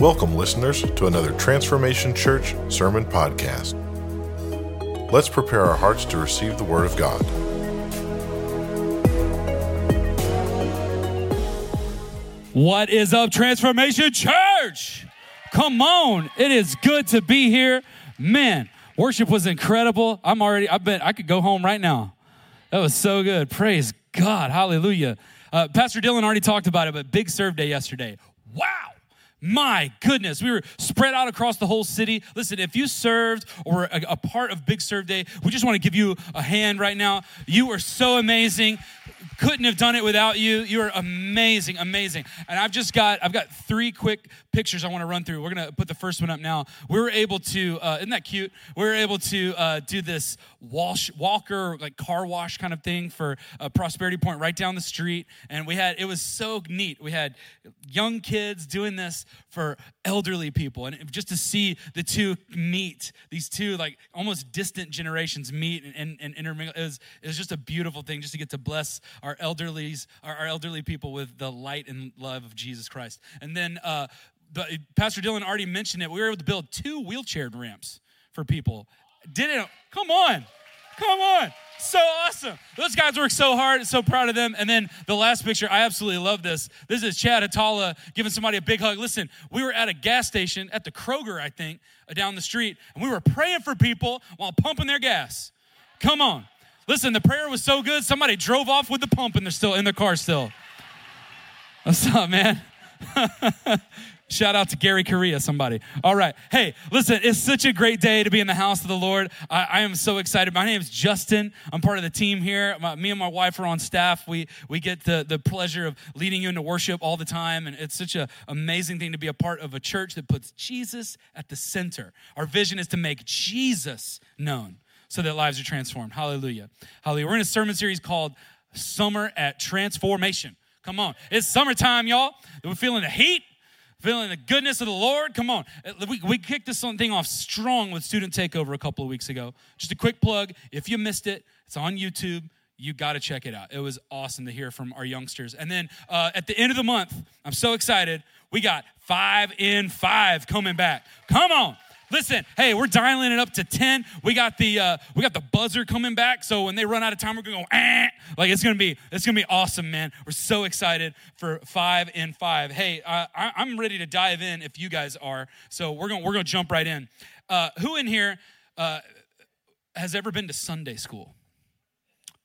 Welcome, listeners, to another Transformation Church Sermon Podcast. Let's prepare our hearts to receive the Word of God. What is up, Transformation Church? Come on, it is good to be here. Man, worship was incredible. I'm already, I bet I could go home right now. That was so good. Praise God. Hallelujah. Uh, Pastor Dylan already talked about it, but big serve day yesterday. Wow. My goodness, we were spread out across the whole city. Listen, if you served or were a, a part of Big Serve Day, we just want to give you a hand right now. You are so amazing couldn't have done it without you. You're amazing, amazing. And I've just got I've got three quick pictures I want to run through. We're gonna put the first one up now. We were able to uh, isn't that cute? We were able to uh, do this wash walker like car wash kind of thing for a Prosperity Point right down the street, and we had it was so neat. We had young kids doing this for elderly people, and just to see the two meet, these two like almost distant generations meet and, and, and intermingle, it was, it was just a beautiful thing just to get to bless our elderlies, our, our elderly people with the light and love of Jesus Christ. And then uh, the, Pastor Dylan already mentioned it. We were able to build two wheelchair ramps for people. Did it? Come on, come on. So awesome. Those guys work so hard, so proud of them. And then the last picture, I absolutely love this. This is Chad Atala giving somebody a big hug. Listen, we were at a gas station at the Kroger, I think, uh, down the street, and we were praying for people while pumping their gas. Come on. Listen, the prayer was so good, somebody drove off with the pump and they're still in the car still. What's up, man? Shout out to Gary Correa, somebody. All right. Hey, listen, it's such a great day to be in the house of the Lord. I, I am so excited. My name is Justin. I'm part of the team here. My, me and my wife are on staff. We, we get the, the pleasure of leading you into worship all the time. And it's such an amazing thing to be a part of a church that puts Jesus at the center. Our vision is to make Jesus known so that lives are transformed. Hallelujah. Hallelujah. We're in a sermon series called Summer at Transformation. Come on. It's summertime, y'all. We're feeling the heat feeling the goodness of the Lord. Come on. We, we kicked this thing off strong with Student Takeover a couple of weeks ago. Just a quick plug. If you missed it, it's on YouTube. You got to check it out. It was awesome to hear from our youngsters. And then uh, at the end of the month, I'm so excited. We got five in five coming back. Come on. Listen, hey, we're dialing it up to 10. We got the uh, we got the buzzer coming back. So when they run out of time, we're gonna go, eh. like it's gonna be it's gonna be awesome, man. We're so excited for five in five. Hey, uh, I, am ready to dive in if you guys are. So we're gonna we're gonna jump right in. Uh, who in here uh, has ever been to Sunday school?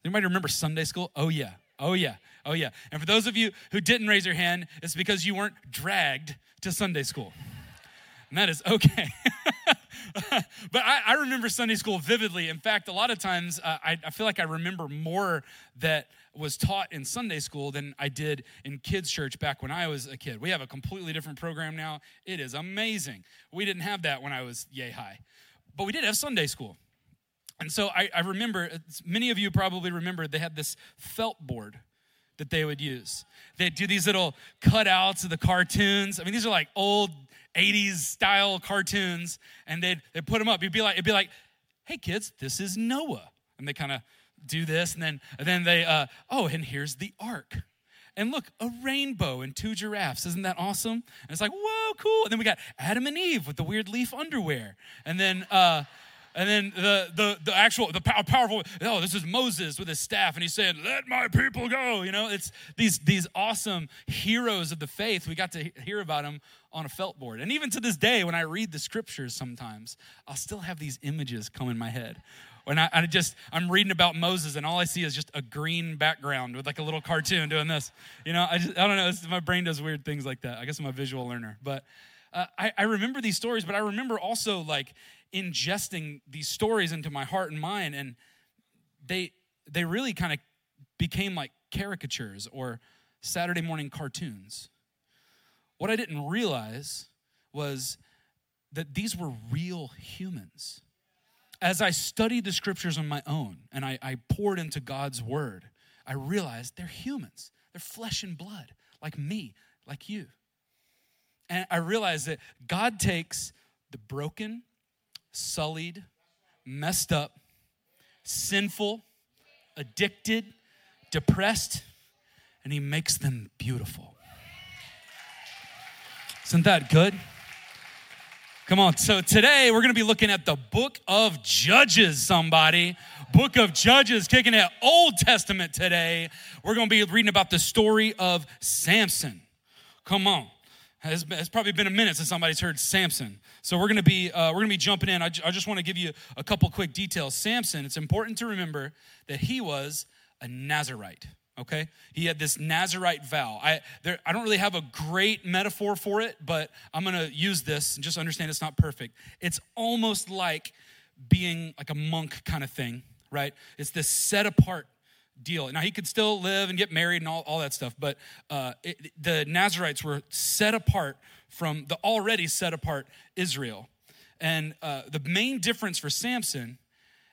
Anybody remember Sunday school? Oh yeah, oh yeah, oh yeah. And for those of you who didn't raise your hand, it's because you weren't dragged to Sunday school and that is okay. but I, I, remember Sunday school vividly. In fact, a lot of times uh, I, I, feel like I remember more that was taught in Sunday school than I did in kids' church back when I was a kid. We have a completely different program now. It is amazing. We didn't have that when I was yay high, but we did have Sunday school. And so I, I remember, many of you probably remember, they had this felt board that they would use. They'd do these little cutouts of the cartoons. I mean, these are like old 80s style cartoons, and they'd, they'd put them up. You'd be like, it'd be like, hey kids, this is Noah. And they kind of do this, and then, and then they, uh, oh, and here's the ark. And look, a rainbow and two giraffes. Isn't that awesome? And it's like, whoa, cool. And then we got Adam and Eve with the weird leaf underwear. And then, uh, and then the, the, the actual, the powerful, oh, this is Moses with his staff, and he said, let my people go. You know, it's these, these awesome heroes of the faith. We got to hear about them on a felt board. And even to this day, when I read the scriptures sometimes, I'll still have these images come in my head. When I, I just, I'm reading about Moses, and all I see is just a green background with like a little cartoon doing this. You know, I just, I don't know, my brain does weird things like that. I guess I'm a visual learner. But uh, I, I remember these stories, but I remember also like ingesting these stories into my heart and mind and they they really kind of became like caricatures or saturday morning cartoons. What i didn't realize was that these were real humans. As i studied the scriptures on my own and I, I poured into god's word i realized they're humans. They're flesh and blood like me like you and i realized that god takes the broken sullied, messed up, sinful, addicted, depressed, and he makes them beautiful. Isn't that good? Come on. So today we're going to be looking at the book of Judges, somebody. Book of Judges, kicking at Old Testament today. We're going to be reading about the story of Samson. Come on. It's, it's probably been a minute since somebody's heard Samson. So we're going to be uh, we're going to be jumping in. I, j- I just want to give you a couple quick details. Samson, it's important to remember that he was a Nazarite okay he had this nazarite vow i there i don't really have a great metaphor for it but i'm going to use this and just understand it's not perfect it's almost like being like a monk kind of thing right it's this set apart deal now he could still live and get married and all, all that stuff but uh, it, the nazarites were set apart from the already set apart israel and uh, the main difference for samson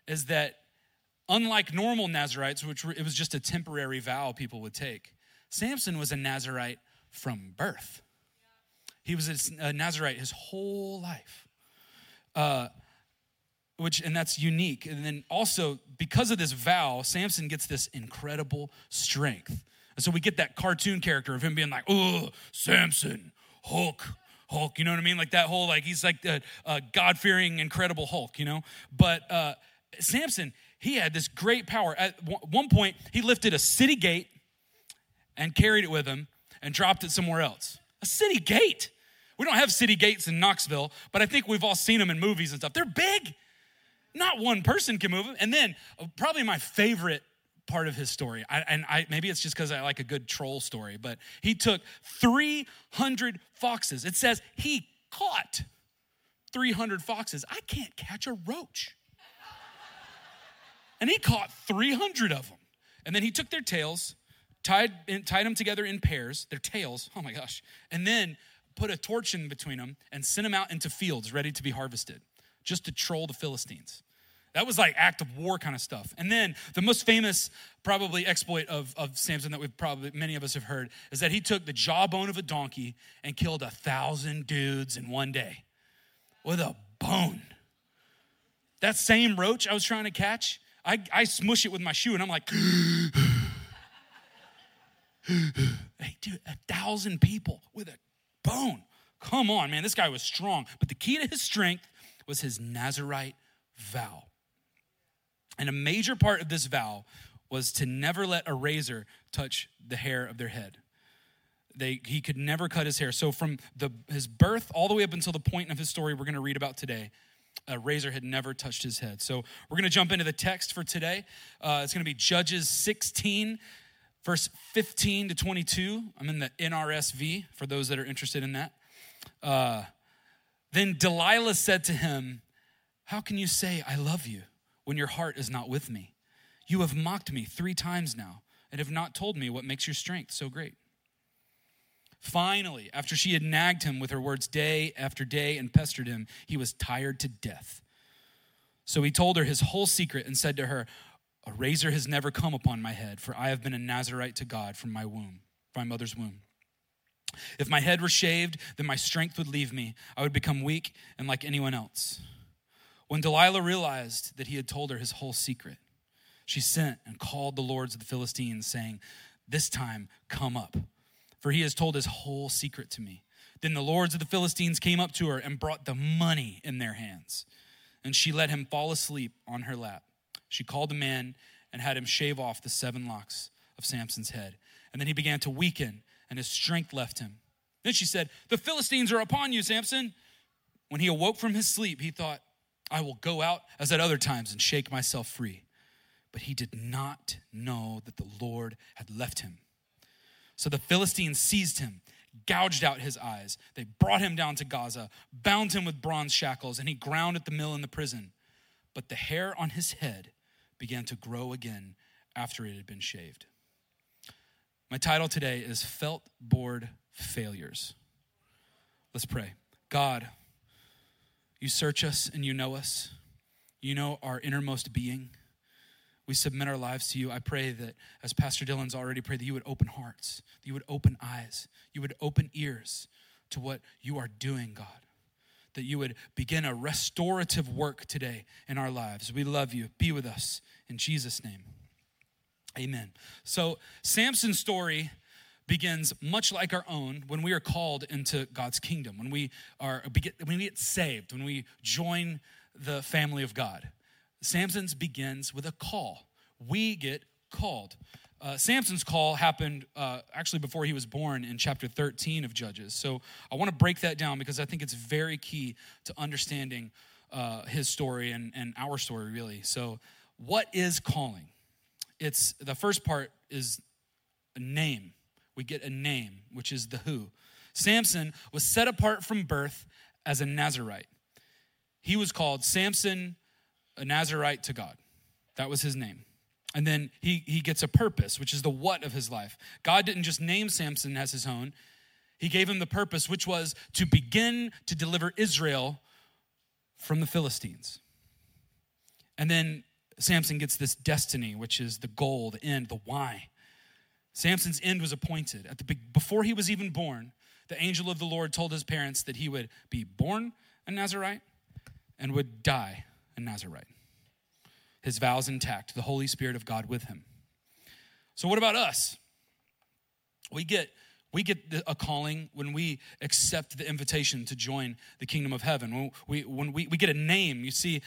is that Unlike normal Nazarites, which were, it was just a temporary vow people would take, Samson was a Nazarite from birth. He was a Nazarite his whole life. Uh, which and that's unique and then also because of this vow samson gets this incredible strength and so we get that cartoon character of him being like oh samson hulk hulk you know what i mean like that whole like he's like the uh, god-fearing incredible hulk you know but uh, samson he had this great power. At one point, he lifted a city gate and carried it with him and dropped it somewhere else. A city gate. We don't have city gates in Knoxville, but I think we've all seen them in movies and stuff. They're big. Not one person can move them. And then, uh, probably my favorite part of his story, I, and I, maybe it's just because I like a good troll story, but he took 300 foxes. It says he caught 300 foxes. I can't catch a roach. And he caught 300 of them. And then he took their tails, tied, tied them together in pairs, their tails, oh my gosh, and then put a torch in between them and sent them out into fields ready to be harvested, just to troll the Philistines. That was like act of war kind of stuff. And then the most famous, probably exploit of, of Samson that we've probably many of us have heard is that he took the jawbone of a donkey and killed a thousand dudes in one day with a bone. That same roach I was trying to catch, I, I smush it with my shoe and I'm like, hey, dude, a thousand people with a bone. Come on, man, this guy was strong. But the key to his strength was his Nazarite vow. And a major part of this vow was to never let a razor touch the hair of their head. They, he could never cut his hair. So, from the, his birth all the way up until the point of his story we're going to read about today, a razor had never touched his head. So we're going to jump into the text for today. Uh, it's going to be Judges 16, verse 15 to 22. I'm in the NRSV for those that are interested in that. Uh, then Delilah said to him, How can you say, I love you, when your heart is not with me? You have mocked me three times now and have not told me what makes your strength so great. Finally, after she had nagged him with her words day after day and pestered him, he was tired to death. So he told her his whole secret and said to her, A razor has never come upon my head, for I have been a Nazarite to God from my womb, from my mother's womb. If my head were shaved, then my strength would leave me. I would become weak and like anyone else. When Delilah realized that he had told her his whole secret, she sent and called the lords of the Philistines, saying, This time come up for he has told his whole secret to me. Then the lords of the Philistines came up to her and brought the money in their hands. And she let him fall asleep on her lap. She called a man and had him shave off the seven locks of Samson's head. And then he began to weaken, and his strength left him. Then she said, The Philistines are upon you, Samson. When he awoke from his sleep, he thought, I will go out as at other times and shake myself free. But he did not know that the Lord had left him. So the Philistines seized him, gouged out his eyes. They brought him down to Gaza, bound him with bronze shackles, and he ground at the mill in the prison. But the hair on his head began to grow again after it had been shaved. My title today is Felt Board Failures. Let's pray. God, you search us and you know us. You know our innermost being we submit our lives to you. I pray that, as Pastor Dylan's already prayed, that you would open hearts, that you would open eyes, you would open ears to what you are doing, God. That you would begin a restorative work today in our lives. We love you. Be with us. In Jesus' name. Amen. So, Samson's story begins much like our own when we are called into God's kingdom, when we are when we get saved, when we join the family of God. Samson's begins with a call. We get called. Uh, Samson's call happened uh, actually before he was born in chapter 13 of Judges. So I want to break that down because I think it's very key to understanding uh, his story and, and our story, really. So, what is calling? It's the first part is a name. We get a name, which is the who. Samson was set apart from birth as a Nazarite. He was called Samson, a Nazarite to God. That was his name. And then he, he gets a purpose, which is the what of his life. God didn't just name Samson as his own, he gave him the purpose, which was to begin to deliver Israel from the Philistines. And then Samson gets this destiny, which is the goal, the end, the why. Samson's end was appointed. At the, before he was even born, the angel of the Lord told his parents that he would be born a Nazarite and would die a Nazarite his vows intact, the Holy Spirit of God with him. So, what about us? We get we get a calling when we accept the invitation to join the kingdom of heaven. When we, when we, we get a name, you see,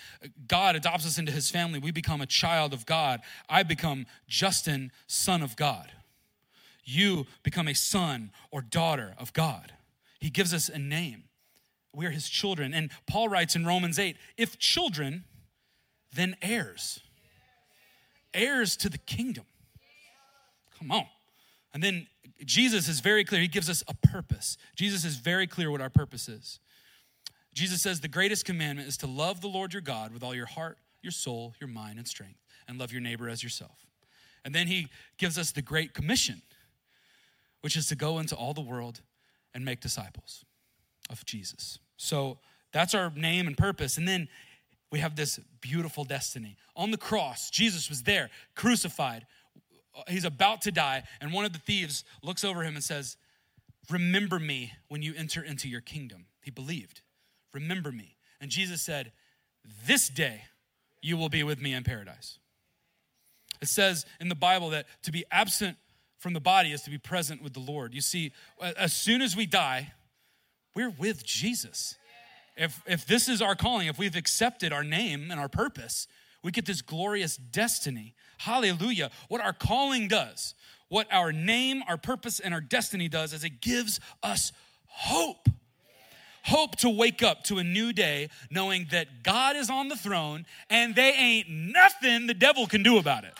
God adopts us into his family. We become a child of God. I become Justin, son of God. You become a son or daughter of God. He gives us a name. We are his children. And Paul writes in Romans 8 if children, then heirs. Heirs to the kingdom. Come on. And then Jesus is very clear. He gives us a purpose. Jesus is very clear what our purpose is. Jesus says the greatest commandment is to love the Lord your God with all your heart, your soul, your mind, and strength, and love your neighbor as yourself. And then he gives us the great commission, which is to go into all the world and make disciples of Jesus. So that's our name and purpose. And then we have this beautiful destiny. On the cross, Jesus was there, crucified. Uh, he's about to die, and one of the thieves looks over him and says, Remember me when you enter into your kingdom. He believed, Remember me. And Jesus said, This day you will be with me in paradise. It says in the Bible that to be absent from the body is to be present with the Lord. You see, as soon as we die, we're with Jesus if, if this is our calling, if we've accepted our name and our purpose, we get this glorious destiny. Hallelujah. What our calling does, what our name, our purpose, and our destiny does is it gives us hope. Hope to wake up to a new day knowing that God is on the throne and they ain't nothing the devil can do about it.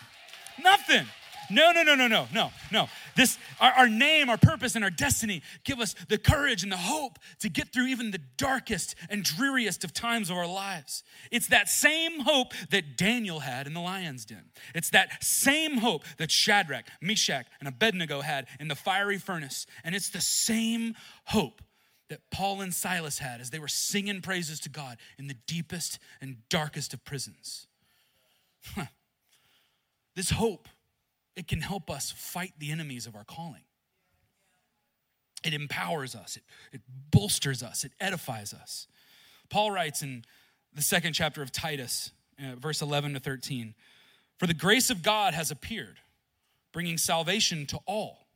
Nothing. No, no, no, no, no, no, no. This, our, our, name, our purpose, and our destiny give us the courage and the hope to get through even the darkest and dreariest of times of our lives. It's that same hope that Daniel had in the lion's den. It's that same hope that Shadrach, Meshach, and Abednego had in the fiery furnace. And it's the same hope that Paul and Silas had as they were singing praises to God in the deepest and darkest of prisons. This hope it can help us fight the enemies of our calling. It empowers us, it, it bolsters us, it edifies us. Paul writes in the second chapter of Titus, uh, verse 11 to 13 For the grace of God has appeared, bringing salvation to all,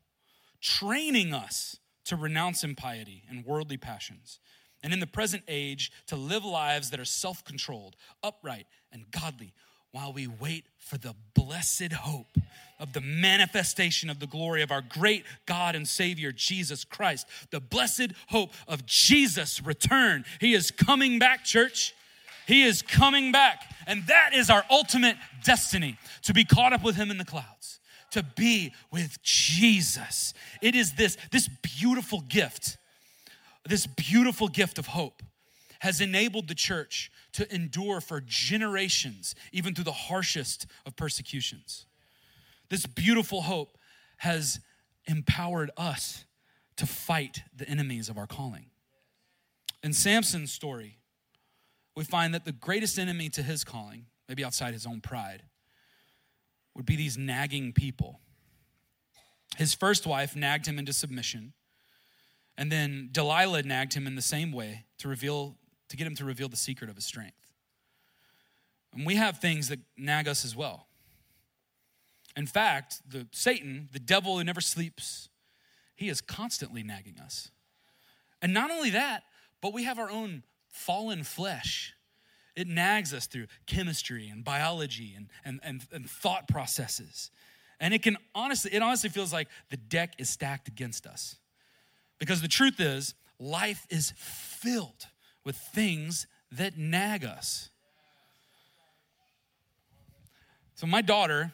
training us to renounce impiety and worldly passions, and in the present age to live lives that are self controlled, upright, and godly while we wait for the blessed hope of the manifestation of the glory of our great God and Savior, Jesus Christ. The blessed hope of Jesus' return. He is coming back, church. He is coming back. And that is our ultimate destiny to be caught up with Him in the clouds, to be with Jesus. It is this, this beautiful gift, this beautiful gift of hope has enabled the church to endure for generations, even through the harshest of persecutions. This beautiful hope has empowered us to fight the enemies of our calling. In Samson's story, we find that the greatest enemy to his calling, maybe outside his own pride, would be these nagging people. His first wife nagged him into submission, and then Delilah nagged him in the same way to reveal to get him to reveal the secret of his strength. And we have things that nag us as well. In fact, the Satan, the devil who never sleeps, He is constantly nagging us. And not only that, but we have our own fallen flesh. It nags us through chemistry and biology and, and, and, and thought processes. And it can honestly, it honestly feels like the deck is stacked against us. Because the truth is, life is filled with things that nag us. So, my daughter,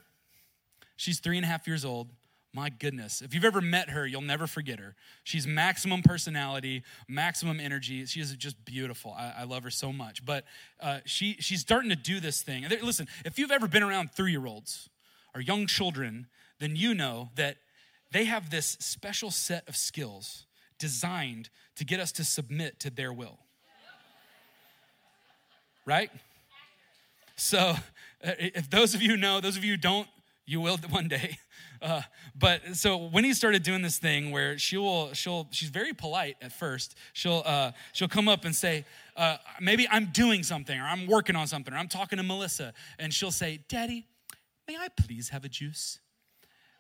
she's three and a half years old. My goodness. If you've ever met her, you'll never forget her. She's maximum personality, maximum energy. She is just beautiful. I, I love her so much. But uh, she, she's starting to do this thing. Listen, if you've ever been around three year olds or young children, then you know that they have this special set of skills designed to get us to submit to their will. Right? So, uh, if those of you know, those of you don't, you will one day. Uh, but so when he started doing this thing where she will, she'll, she's very polite at first. She'll, uh, she'll come up and say, uh, maybe I'm doing something or I'm working on something or I'm talking to Melissa, and she'll say, "Daddy, may I please have a juice?"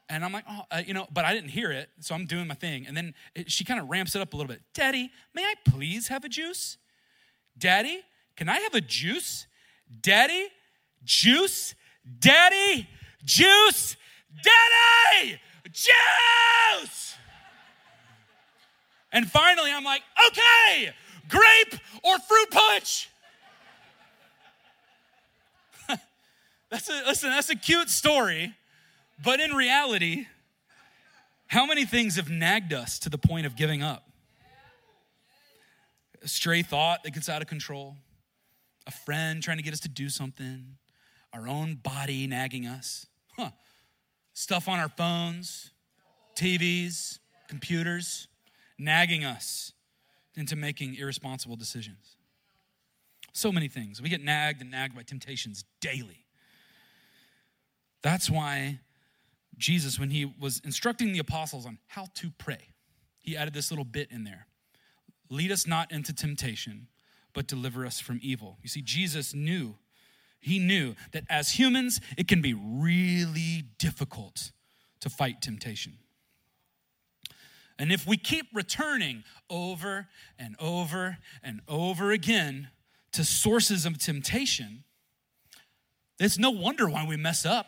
And I'm like, oh, uh, you know, but I didn't hear it, so I'm doing my thing. And then it, she kind of ramps it up a little bit. Daddy, may I please have a juice? Daddy, can I have a juice? Daddy, juice? Daddy, juice? Daddy, juice! And finally, I'm like, okay, grape or fruit punch. that's a, listen, that's a cute story but in reality, how many things have nagged us to the point of giving up? A stray thought that gets out of control, a friend trying to get us to do something, our own body nagging us, huh. stuff on our phones, TVs, computers, nagging us into making irresponsible decisions. So many things. We get nagged and nagged by temptations daily. That's why Jesus, when he was instructing the apostles on how to pray, he added this little bit in there Lead us not into temptation, but deliver us from evil. You see, Jesus knew, he knew that as humans, it can be really difficult to fight temptation. And if we keep returning over and over and over again to sources of temptation, it's no wonder why we mess up.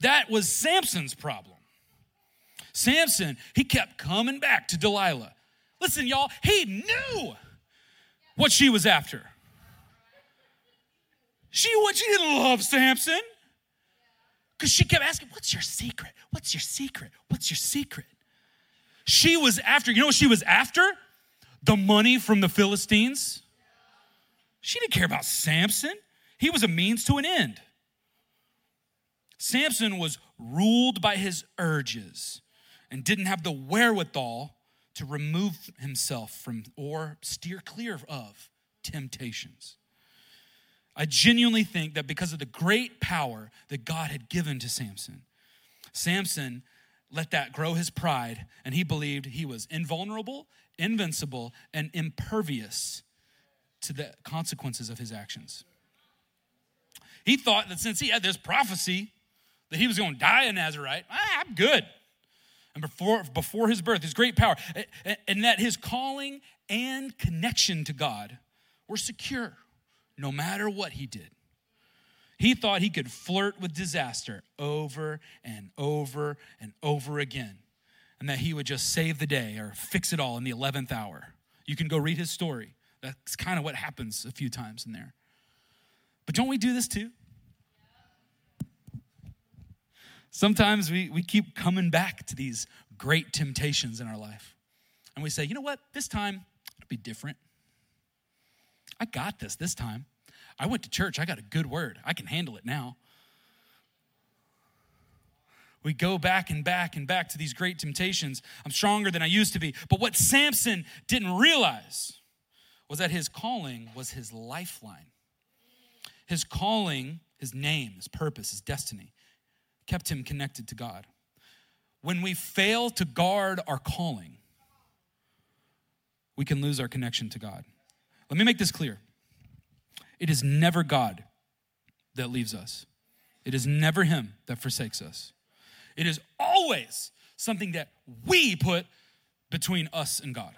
That was Samson's problem. Samson, he kept coming back to Delilah. Listen, y'all, he knew what she was after. She, what, she didn't love Samson because she kept asking, What's your secret? What's your secret? What's your secret? She was after, you know what she was after? The money from the Philistines. She didn't care about Samson, he was a means to an end. Samson was ruled by his urges and didn't have the wherewithal to remove himself from or steer clear of temptations. I genuinely think that because of the great power that God had given to Samson, Samson let that grow his pride and he believed he was invulnerable, invincible, and impervious to the consequences of his actions. He thought that since he had this prophecy that he was going to die a Nazarite. Ah, I'm good. And before, before his birth, his great power, and that his calling and connection to God were secure no matter what he did. He thought he could flirt with disaster over and over and over again, and that he would just save the day or fix it all in the 11th hour. You can go read his story. That's kind of what happens a few times in there. But don't we do this too? Sometimes we, we keep coming back to these great temptations in our life. And we say, you know what? This time it'll be different. I got this this time. I went to church. I got a good word. I can handle it now. We go back and back and back to these great temptations. I'm stronger than I used to be. But what Samson didn't realize was that his calling was his lifeline. His calling, his name, his purpose, his destiny kept him connected to God. When we fail to guard our calling, we can lose our connection to God. Let me make this clear it is never God that leaves us, it is never Him that forsakes us. It is always something that we put between us and God.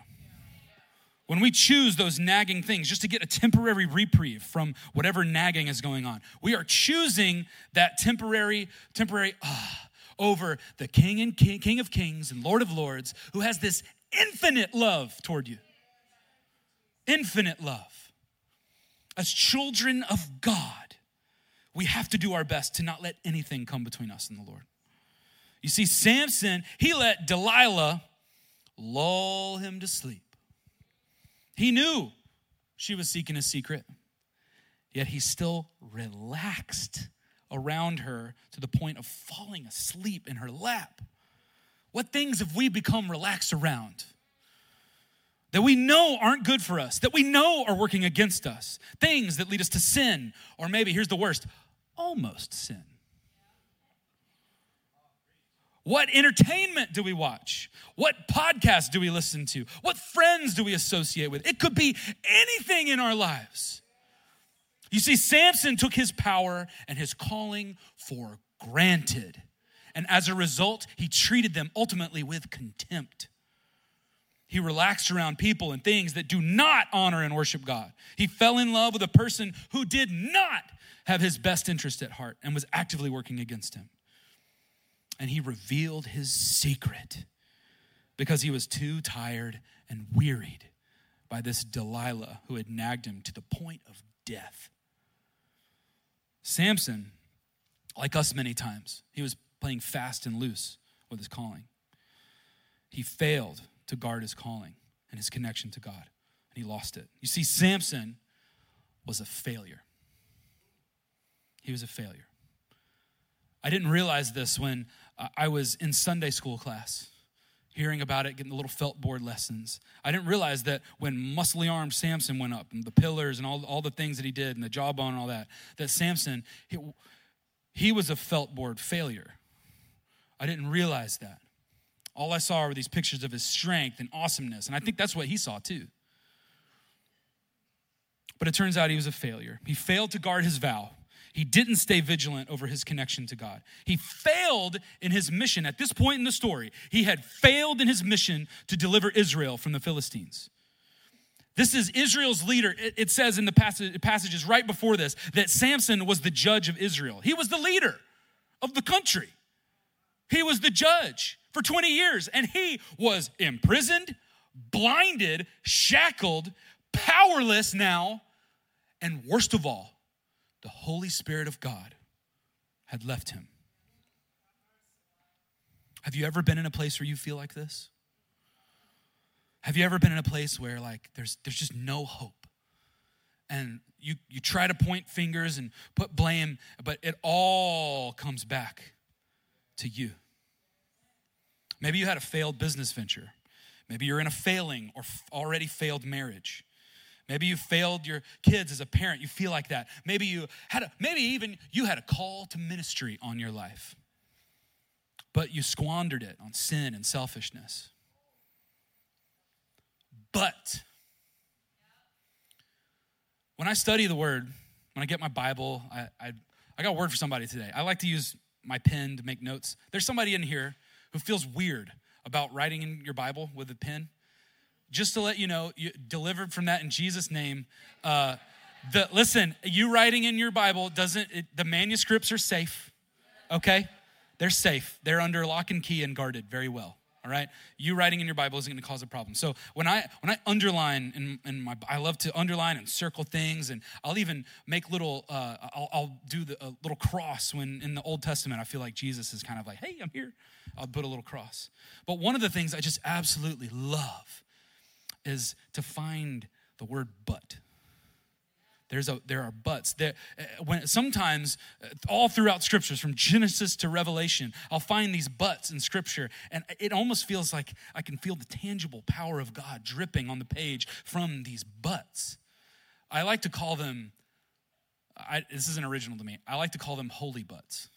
When we choose those nagging things just to get a temporary reprieve from whatever nagging is going on, we are choosing that temporary, temporary ah, over the King and King, King of Kings and Lord of Lords, who has this infinite love toward you. Infinite love. As children of God, we have to do our best to not let anything come between us and the Lord. You see, Samson, he let Delilah lull him to sleep. He knew she was seeking a secret, yet he still relaxed around her to the point of falling asleep in her lap. What things have we become relaxed around? That we know aren't good for us, that we know are working against us, things that lead us to sin, or maybe, here's the worst, almost sin. What entertainment do we watch? What podcast do we listen to? What friends do we associate with? It could be anything in our lives. You see, Samson took his power and his calling for granted. And as a result, he treated them ultimately with contempt. He relaxed around people and things that do not honor and worship God. He fell in love with a person who did not have his best interest at heart and was actively working against him and he revealed his secret because he was too tired and wearied by this Delilah who had nagged him to the point of death. Samson, like us many times, he was playing fast and loose with his calling. He failed to guard his calling and his connection to God, and he lost it. You see, Samson was a failure. He was a failure. I didn't realize this when I was in Sunday school class, hearing about it, getting the little felt board lessons. I didn't realize that when muscly armed Samson went up and the pillars and all, all the things that he did and the jawbone and all that, that Samson, he, he was a felt board failure. I didn't realize that. All I saw were these pictures of his strength and awesomeness, and I think that's what he saw too. But it turns out he was a failure. He failed to guard his vow. He didn't stay vigilant over his connection to God. He failed in his mission. At this point in the story, he had failed in his mission to deliver Israel from the Philistines. This is Israel's leader. It says in the passage, passages right before this that Samson was the judge of Israel. He was the leader of the country. He was the judge for 20 years, and he was imprisoned, blinded, shackled, powerless now, and worst of all, the Holy Spirit of God had left him. Have you ever been in a place where you feel like this? Have you ever been in a place where like there's there's just no hope? And you you try to point fingers and put blame, but it all comes back to you. Maybe you had a failed business venture. Maybe you're in a failing or already failed marriage. Maybe you failed your kids as a parent. You feel like that. Maybe you had a, maybe even you had a call to ministry on your life. But you squandered it on sin and selfishness. But when I study the word, when I get my Bible, I, I, I got a word for somebody today. I like to use my pen to make notes. There's somebody in here who feels weird about writing in your Bible with a pen just to let you know, you delivered from that in Jesus' name. Uh, the, listen, you writing in your Bible doesn't, it, the manuscripts are safe, okay? They're safe. They're under lock and key and guarded very well. All right, you writing in your Bible isn't going to cause a problem. So when I when I underline in, in my, I love to underline and circle things, and I'll even make little. Uh, I'll, I'll, do the a little cross when in the Old Testament I feel like Jesus is kind of like, hey, I'm here. I'll put a little cross. But one of the things I just absolutely love is to find the word but. There's a, there are buts. There, uh, when, sometimes, uh, all throughout scriptures, from Genesis to Revelation, I'll find these buts in scripture, and it almost feels like I can feel the tangible power of God dripping on the page from these buts. I like to call them, I, this isn't original to me, I like to call them holy butts.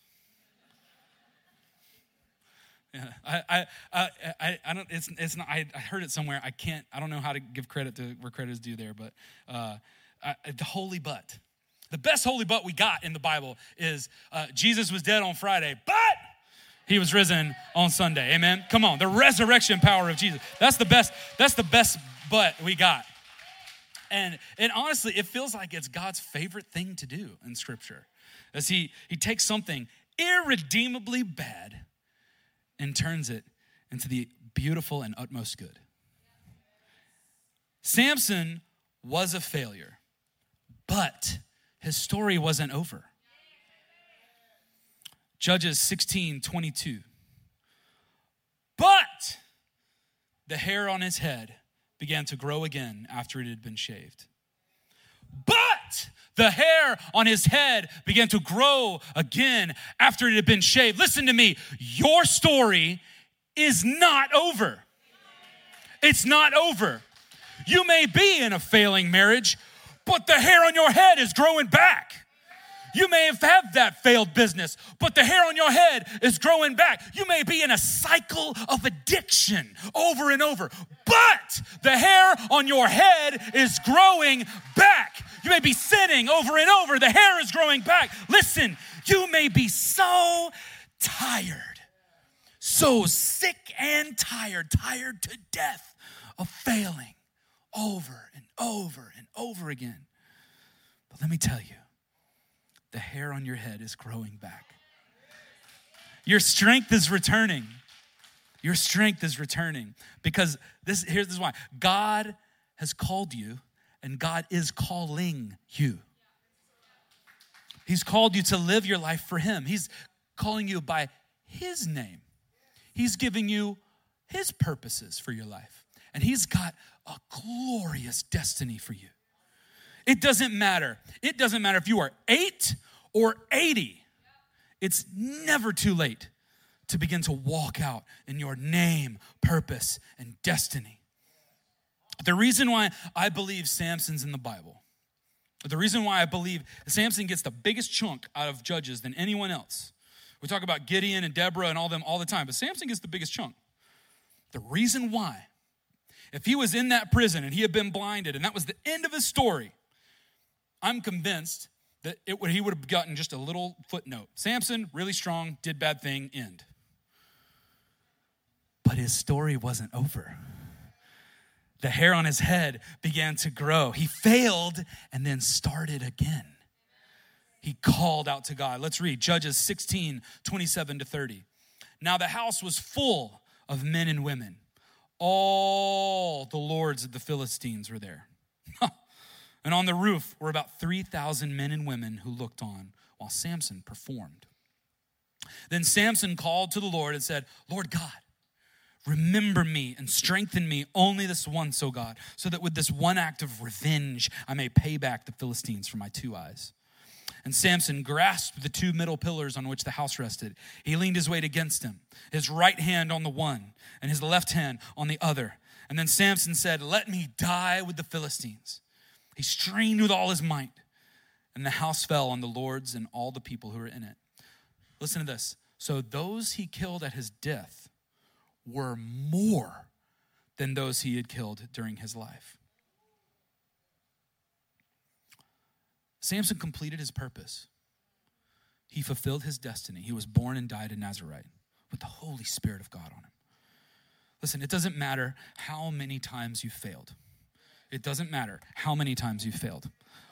I, I, I, I don't. It's, it's not. I, I heard it somewhere. I can't. I don't know how to give credit to where credit is due there, but uh, I, the holy butt. The best holy butt we got in the Bible is uh, Jesus was dead on Friday, but he was risen on Sunday. Amen. Come on, the resurrection power of Jesus. That's the best. That's the best butt we got. And and honestly, it feels like it's God's favorite thing to do in Scripture, as he he takes something irredeemably bad and turns it into the beautiful and utmost good. Samson was a failure, but his story wasn't over. Judges 16 22. But the hair on his head began to grow again after it had been shaved. But the hair on his head began to grow again after it had been shaved. Listen to me, your story is not over. It's not over. You may be in a failing marriage, but the hair on your head is growing back. You may have had that failed business, but the hair on your head is growing back. You may be in a cycle of addiction over and over, but the hair on your head is growing back. You may be sinning over and over, the hair is growing back. Listen, you may be so tired, so sick and tired, tired to death of failing over and over and over again. But let me tell you, the hair on your head is growing back. Your strength is returning. Your strength is returning because this here's this why. God has called you and God is calling you. He's called you to live your life for him. He's calling you by his name. He's giving you his purposes for your life. And he's got a glorious destiny for you. It doesn't matter. It doesn't matter if you are eight or 80. It's never too late to begin to walk out in your name, purpose, and destiny. The reason why I believe Samson's in the Bible, the reason why I believe Samson gets the biggest chunk out of judges than anyone else. We talk about Gideon and Deborah and all them all the time, but Samson gets the biggest chunk. The reason why, if he was in that prison and he had been blinded and that was the end of his story, I'm convinced that it would, he would have gotten just a little footnote. Samson, really strong, did bad thing, end. But his story wasn't over. The hair on his head began to grow. He failed and then started again. He called out to God. Let's read Judges 16, 27 to 30. Now the house was full of men and women. All the lords of the Philistines were there. And on the roof were about 3,000 men and women who looked on while Samson performed. Then Samson called to the Lord and said, Lord God, remember me and strengthen me only this once, O God, so that with this one act of revenge I may pay back the Philistines for my two eyes. And Samson grasped the two middle pillars on which the house rested. He leaned his weight against him, his right hand on the one and his left hand on the other. And then Samson said, Let me die with the Philistines. He strained with all his might, and the house fell on the lords and all the people who were in it. Listen to this. So those he killed at his death were more than those he had killed during his life. Samson completed his purpose. He fulfilled his destiny. He was born and died in Nazareth with the Holy Spirit of God on him. Listen, it doesn't matter how many times you failed. It doesn't matter how many times you failed.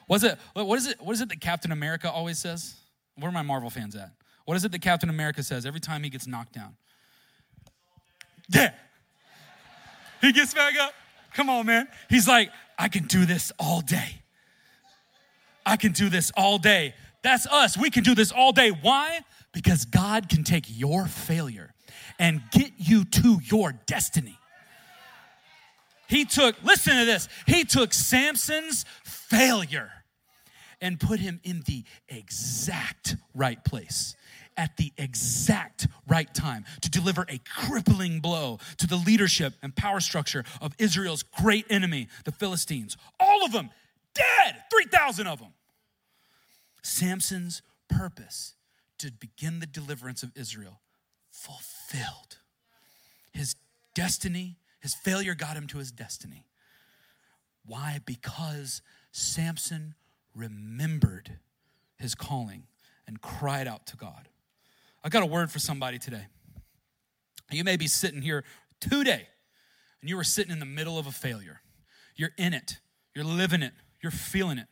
Was it what is it what is it that Captain America always says? Where are my Marvel fans at? What is it that Captain America says every time he gets knocked down? Yeah. He gets back up. Come on, man. He's like, I can do this all day. I can do this all day. That's us. We can do this all day. Why? Because God can take your failure and get you to your destiny. He took, listen to this, he took Samson's failure and put him in the exact right place at the exact right time to deliver a crippling blow to the leadership and power structure of Israel's great enemy, the Philistines. All of them dead, 3,000 of them. Samson's purpose to begin the deliverance of Israel fulfilled. His destiny his failure got him to his destiny. Why? Because Samson remembered his calling and cried out to God. I got a word for somebody today. You may be sitting here today and you were sitting in the middle of a failure. You're in it, you're living it, you're feeling it.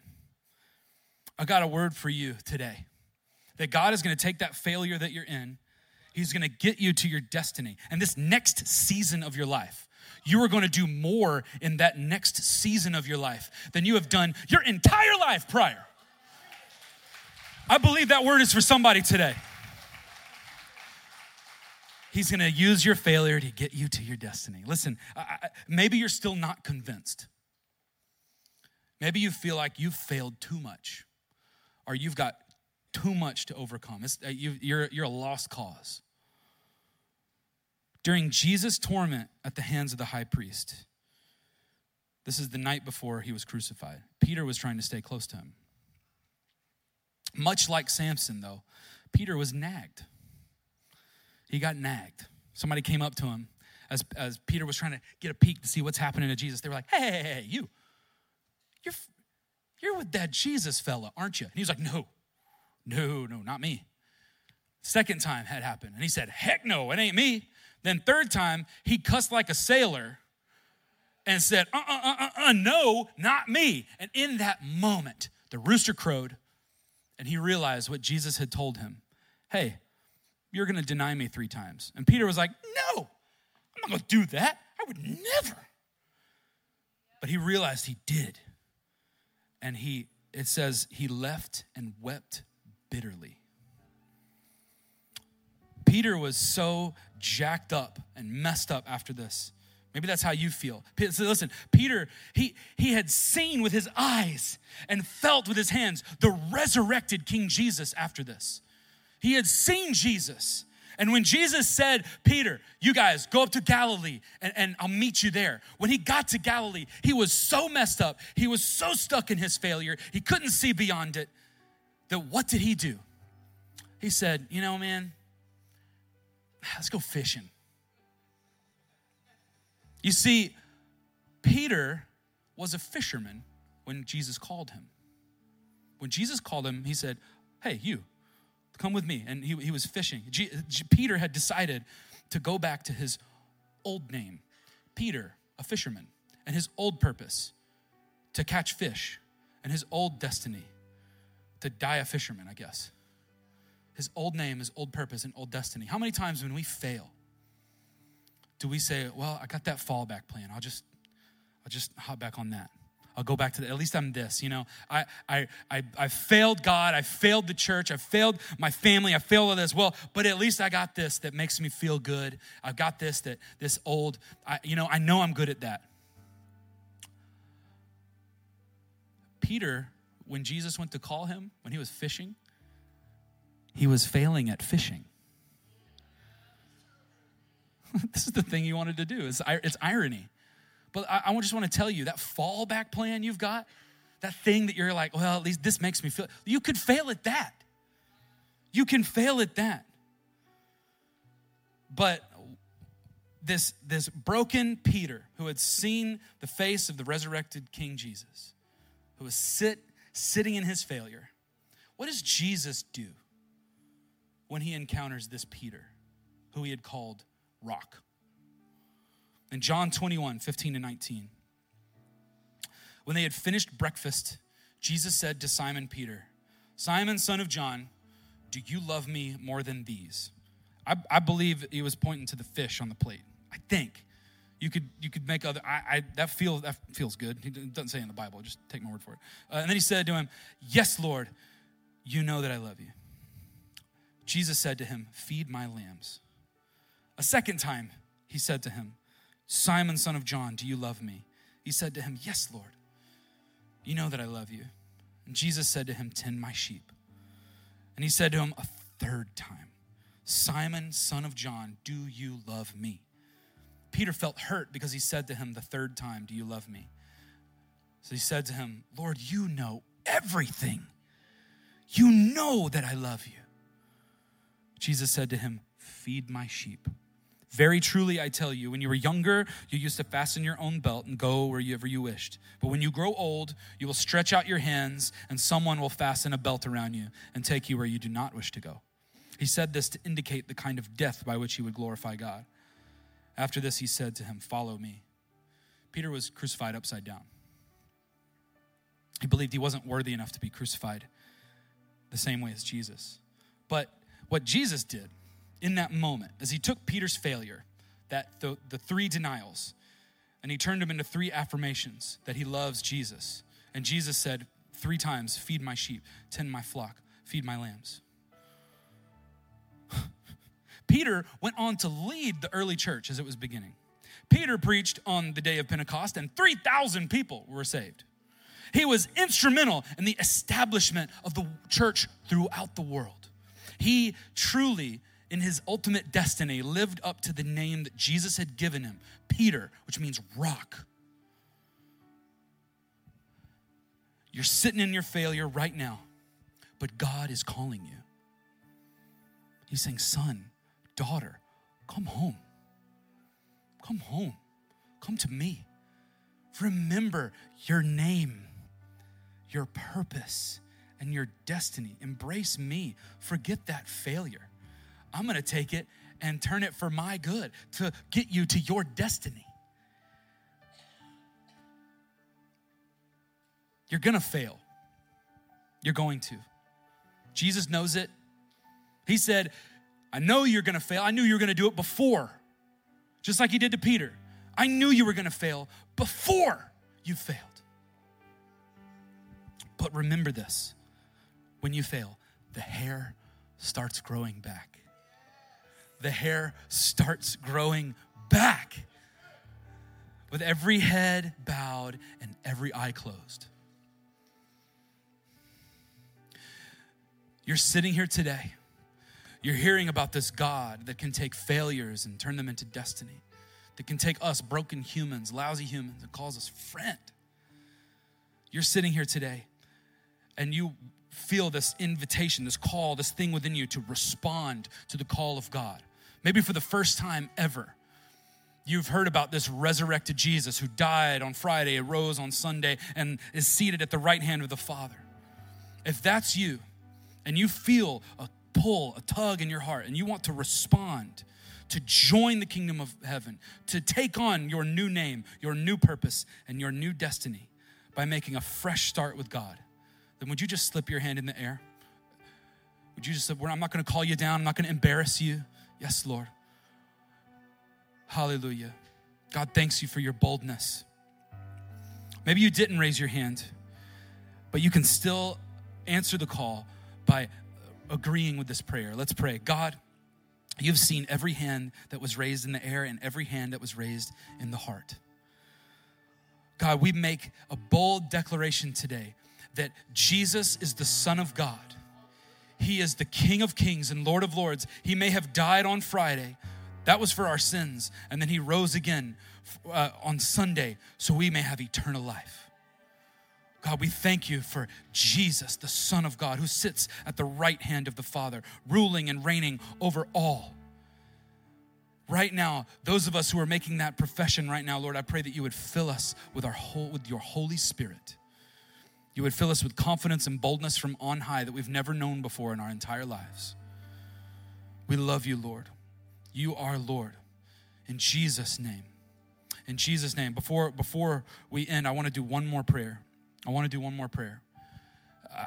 I got a word for you today that God is going to take that failure that you're in, He's going to get you to your destiny. And this next season of your life, you are going to do more in that next season of your life than you have done your entire life prior. I believe that word is for somebody today. He's going to use your failure to get you to your destiny. Listen, I, maybe you're still not convinced. Maybe you feel like you've failed too much or you've got too much to overcome. Uh, you, you're, you're a lost cause. During Jesus' torment at the hands of the high priest, this is the night before he was crucified. Peter was trying to stay close to him. Much like Samson, though, Peter was nagged. He got nagged. Somebody came up to him as, as Peter was trying to get a peek to see what's happening to Jesus. They were like, hey, hey, hey, you, you're, you're with that Jesus fella, aren't you? And he was like, no, no, no, not me. Second time had happened, and he said, heck no, it ain't me. Then third time, he cussed like a sailor and said, uh, uh, uh, uh, uh no, not me. And in that moment, the rooster crowed, and he realized what Jesus had told him. Hey, you're going to deny me three times. And Peter was like, No, I'm not going to do that. I would never. But he realized he did. And he, it says, he left and wept bitterly. Peter was so jacked up and messed up after this. Maybe that's how you feel. So listen, Peter, he, he had seen with his eyes and felt with his hands the resurrected King Jesus after this. He had seen Jesus. And when Jesus said, Peter, you guys go up to Galilee and, and, I'll meet you there. When he got to Galilee, he was so messed up. He was so stuck in his failure. He couldn't see beyond it. That what did he do? He said, You know, man, let's go fishing. You see, Peter was a fisherman when Jesus called him. When Jesus called him, he said, Hey, you, Come with me. And he, he was fishing. G, G, Peter had decided to go back to his old name Peter, a fisherman, and his old purpose to catch fish, and his old destiny to die a fisherman, I guess. His old name, his old purpose, and old destiny. How many times when we fail do we say, Well, I got that fallback plan. I'll just, I'll just hop back on that. I'll go back to the, at least I'm this, you know. I, I, I, I failed God, I failed the church, I failed my family, I failed all this. Well, but at least I got this that makes me feel good. I've got this that this old, I, you know, I know I'm good at that. Peter, when Jesus went to call him, when he was fishing, he was failing at fishing. this is the thing he wanted to do. It's, it's irony. But I, I just want to tell you that fallback plan you've got, that thing that you're like, well, at least this makes me feel, you could fail at that. You can fail at that. But this, this broken Peter, who had seen the face of the resurrected King Jesus, who was sit, sitting in his failure, what does Jesus do when he encounters this Peter, who he had called rock? In John 21, 15 to 19. When they had finished breakfast, Jesus said to Simon Peter, Simon, son of John, do you love me more than these? I, I believe he was pointing to the fish on the plate. I think. You could you could make other I, I that feels that feels good. He doesn't say in the Bible. Just take my word for it. Uh, and then he said to him, "Yes, Lord, you know that I love you." Jesus said to him, "Feed my lambs." A second time, he said to him, Simon, son of John, do you love me? He said to him, Yes, Lord. You know that I love you. And Jesus said to him, Tend my sheep. And he said to him a third time, Simon, son of John, do you love me? Peter felt hurt because he said to him the third time, Do you love me? So he said to him, Lord, you know everything. You know that I love you. Jesus said to him, Feed my sheep. Very truly, I tell you, when you were younger, you used to fasten your own belt and go wherever you wished. But when you grow old, you will stretch out your hands, and someone will fasten a belt around you and take you where you do not wish to go. He said this to indicate the kind of death by which he would glorify God. After this, he said to him, Follow me. Peter was crucified upside down. He believed he wasn't worthy enough to be crucified the same way as Jesus. But what Jesus did in that moment, as he took Peter's failure, that the, the three denials, and he turned them into three affirmations that he loves Jesus. And Jesus said three times, Feed my sheep, tend my flock, feed my lambs. Peter went on to lead the early church as it was beginning. Peter preached on the day of Pentecost, and 3,000 people were saved. He was instrumental in the establishment of the church throughout the world. He truly, in his ultimate destiny, lived up to the name that Jesus had given him Peter, which means rock. You're sitting in your failure right now, but God is calling you. He's saying, Son, daughter, come home. Come home. Come to me. Remember your name, your purpose, and your destiny. Embrace me. Forget that failure. I'm going to take it and turn it for my good to get you to your destiny. You're going to fail. You're going to. Jesus knows it. He said, I know you're going to fail. I knew you were going to do it before, just like he did to Peter. I knew you were going to fail before you failed. But remember this when you fail, the hair starts growing back. The hair starts growing back with every head bowed and every eye closed. You're sitting here today you're hearing about this God that can take failures and turn them into destiny, that can take us, broken humans, lousy humans, and calls us friend. You're sitting here today and you feel this invitation, this call, this thing within you to respond to the call of God. Maybe for the first time ever, you've heard about this resurrected Jesus who died on Friday, arose on Sunday, and is seated at the right hand of the Father. If that's you, and you feel a pull, a tug in your heart, and you want to respond to join the kingdom of heaven, to take on your new name, your new purpose, and your new destiny by making a fresh start with God, then would you just slip your hand in the air? Would you just say, I'm not going to call you down, I'm not going to embarrass you. Yes, Lord. Hallelujah. God, thanks you for your boldness. Maybe you didn't raise your hand, but you can still answer the call by agreeing with this prayer. Let's pray. God, you've seen every hand that was raised in the air and every hand that was raised in the heart. God, we make a bold declaration today that Jesus is the Son of God. He is the King of Kings and Lord of Lords. He may have died on Friday, that was for our sins, and then He rose again uh, on Sunday so we may have eternal life. God, we thank you for Jesus, the Son of God, who sits at the right hand of the Father, ruling and reigning over all. Right now, those of us who are making that profession right now, Lord, I pray that you would fill us with our whole, with your Holy Spirit. You would fill us with confidence and boldness from on high that we've never known before in our entire lives. We love you, Lord. You are Lord. In Jesus' name. In Jesus' name. Before before we end, I want to do one more prayer. I want to do one more prayer.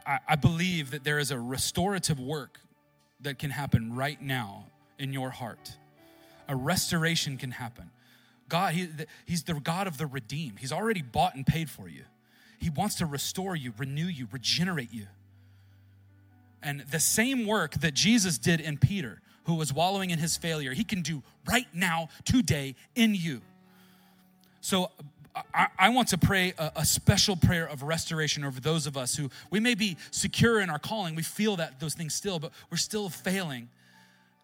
I, I believe that there is a restorative work that can happen right now in your heart. A restoration can happen. God, he, He's the God of the redeemed. He's already bought and paid for you. He wants to restore you, renew you, regenerate you. And the same work that Jesus did in Peter, who was wallowing in his failure, he can do right now, today, in you. So I, I want to pray a, a, special prayer of restoration over those of us who we may be secure in our calling. We feel that those things still, but we're still failing.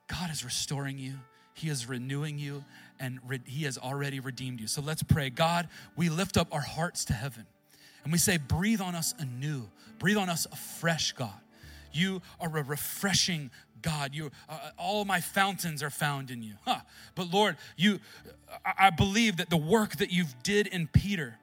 God is restoring you, He is renewing you, and re- He has already redeemed you. So let's pray. God, we lift up our hearts to heaven and we say, breathe on us anew, breathe on us afresh, God. You are a refreshing God. You, uh, all my fountains are found in you. Huh. But Lord, you, I, I believe that the work that you've did in Peter,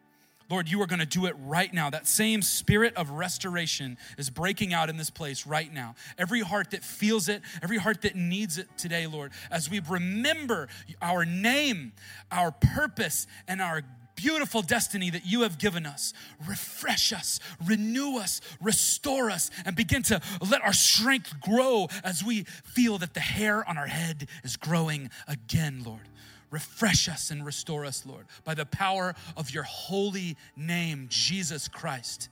Lord, you are going to do it right now. That same spirit of restoration is breaking out in this place right now. Every heart that feels it, every heart that needs it today, Lord, as we remember our name, our purpose, and our beautiful destiny that you have given us. Refresh us, renew us, restore us, and begin to let our strength grow as we feel that the hair on our head is growing again, Lord. Refresh us and restore us, Lord, by the power of your holy name, Jesus Christ.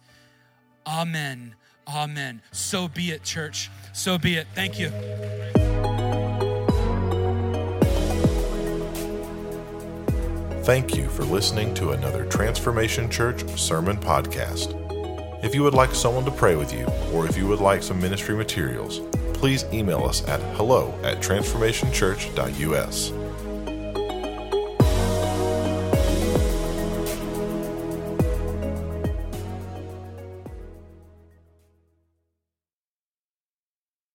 Amen. Amen. So be it, church. So be it. Thank you. Thank you for listening to another Transformation Church sermon podcast. If you would like someone to pray with you, or if you would like some ministry materials, please email us at hello at transformationchurch.us.